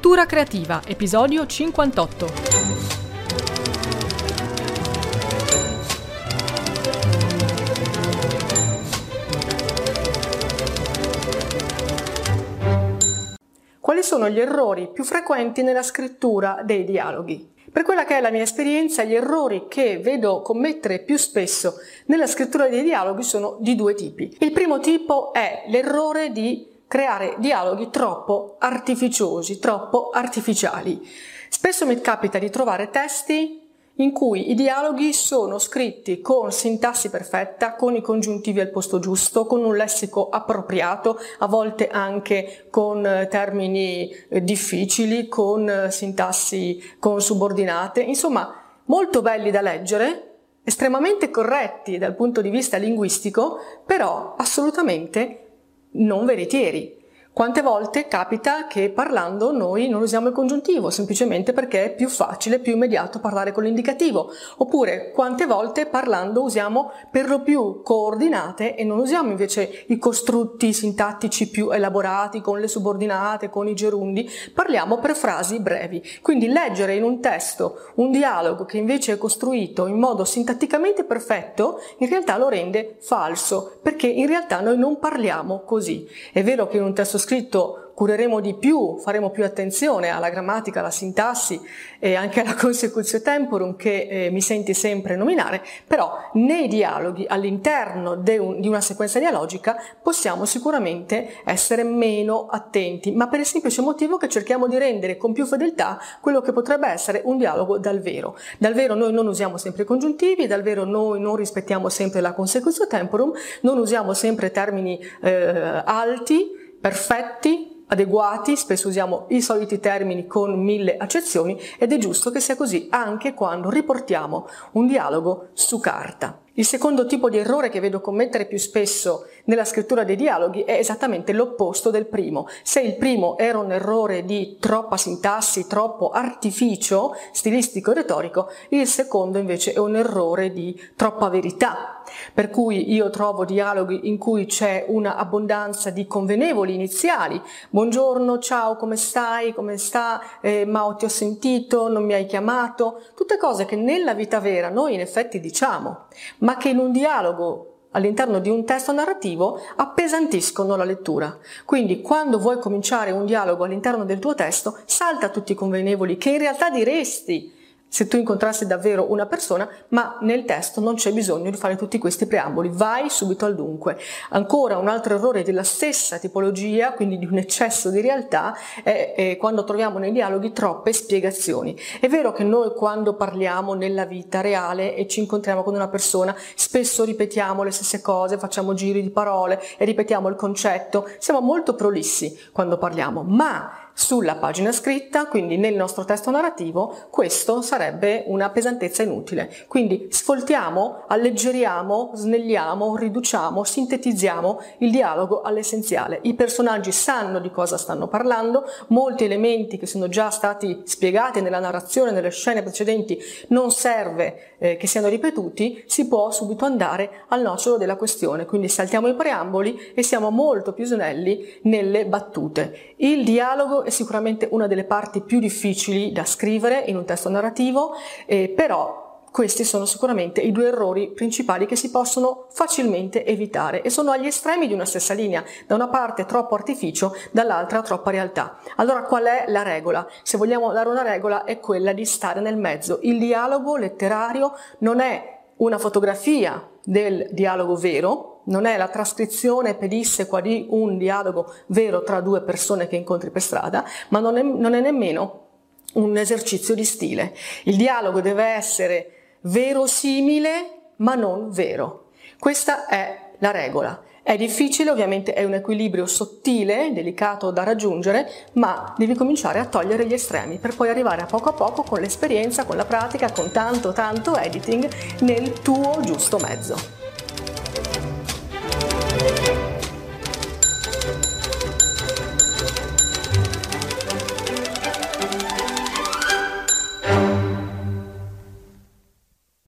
Scrittura creativa, episodio 58. Quali sono gli errori più frequenti nella scrittura dei dialoghi? Per quella che è la mia esperienza, gli errori che vedo commettere più spesso nella scrittura dei dialoghi sono di due tipi. Il primo tipo è l'errore di creare dialoghi troppo artificiosi, troppo artificiali. Spesso mi capita di trovare testi in cui i dialoghi sono scritti con sintassi perfetta, con i congiuntivi al posto giusto, con un lessico appropriato, a volte anche con eh, termini eh, difficili, con eh, sintassi con subordinate, insomma molto belli da leggere, estremamente corretti dal punto di vista linguistico, però assolutamente non veritieri. Quante volte capita che parlando noi non usiamo il congiuntivo semplicemente perché è più facile, più immediato parlare con l'indicativo, oppure quante volte parlando usiamo per lo più coordinate e non usiamo invece i costrutti sintattici più elaborati con le subordinate, con i gerundi, parliamo per frasi brevi. Quindi leggere in un testo un dialogo che invece è costruito in modo sintatticamente perfetto, in realtà lo rende falso, perché in realtà noi non parliamo così. È vero che in un testo scritto cureremo di più, faremo più attenzione alla grammatica, alla sintassi e anche alla consecutio temporum che eh, mi senti sempre nominare, però nei dialoghi all'interno un, di una sequenza dialogica possiamo sicuramente essere meno attenti, ma per il semplice motivo che cerchiamo di rendere con più fedeltà quello che potrebbe essere un dialogo dal vero. Dal vero noi non usiamo sempre i congiuntivi, dal vero noi non rispettiamo sempre la consecutio temporum, non usiamo sempre termini eh, alti, perfetti, adeguati, spesso usiamo i soliti termini con mille accezioni ed è giusto che sia così anche quando riportiamo un dialogo su carta. Il secondo tipo di errore che vedo commettere più spesso nella scrittura dei dialoghi è esattamente l'opposto del primo. Se il primo era un errore di troppa sintassi, troppo artificio stilistico e retorico, il secondo invece è un errore di troppa verità. Per cui io trovo dialoghi in cui c'è una abbondanza di convenevoli iniziali. Buongiorno, ciao, come stai? Come sta? Eh, ma ti ho sentito, non mi hai chiamato. Tutte cose che nella vita vera noi in effetti diciamo, ma che in un dialogo all'interno di un testo narrativo appesantiscono la lettura. Quindi quando vuoi cominciare un dialogo all'interno del tuo testo, salta tutti i convenevoli che in realtà diresti se tu incontrassi davvero una persona, ma nel testo non c'è bisogno di fare tutti questi preamboli, vai subito al dunque. Ancora un altro errore della stessa tipologia, quindi di un eccesso di realtà, è, è quando troviamo nei dialoghi troppe spiegazioni. È vero che noi quando parliamo nella vita reale e ci incontriamo con una persona, spesso ripetiamo le stesse cose, facciamo giri di parole e ripetiamo il concetto, siamo molto prolissi quando parliamo, ma sulla pagina scritta, quindi nel nostro testo narrativo, questo sarebbe una pesantezza inutile. Quindi sfoltiamo, alleggeriamo, snelliamo, riduciamo, sintetizziamo il dialogo all'essenziale. I personaggi sanno di cosa stanno parlando, molti elementi che sono già stati spiegati nella narrazione, nelle scene precedenti, non serve eh, che siano ripetuti, si può subito andare al nocciolo della questione. Quindi saltiamo i preamboli e siamo molto più snelli nelle battute. Il dialogo è sicuramente una delle parti più difficili da scrivere in un testo narrativo, eh, però questi sono sicuramente i due errori principali che si possono facilmente evitare e sono agli estremi di una stessa linea, da una parte troppo artificio, dall'altra troppa realtà. Allora qual è la regola? Se vogliamo dare una regola è quella di stare nel mezzo. Il dialogo letterario non è una fotografia del dialogo vero, non è la trascrizione pedissequa di un dialogo vero tra due persone che incontri per strada, ma non è, non è nemmeno un esercizio di stile. Il dialogo deve essere verosimile ma non vero. Questa è la regola. È difficile, ovviamente è un equilibrio sottile, delicato da raggiungere, ma devi cominciare a togliere gli estremi per poi arrivare a poco a poco con l'esperienza, con la pratica, con tanto tanto editing nel tuo giusto mezzo.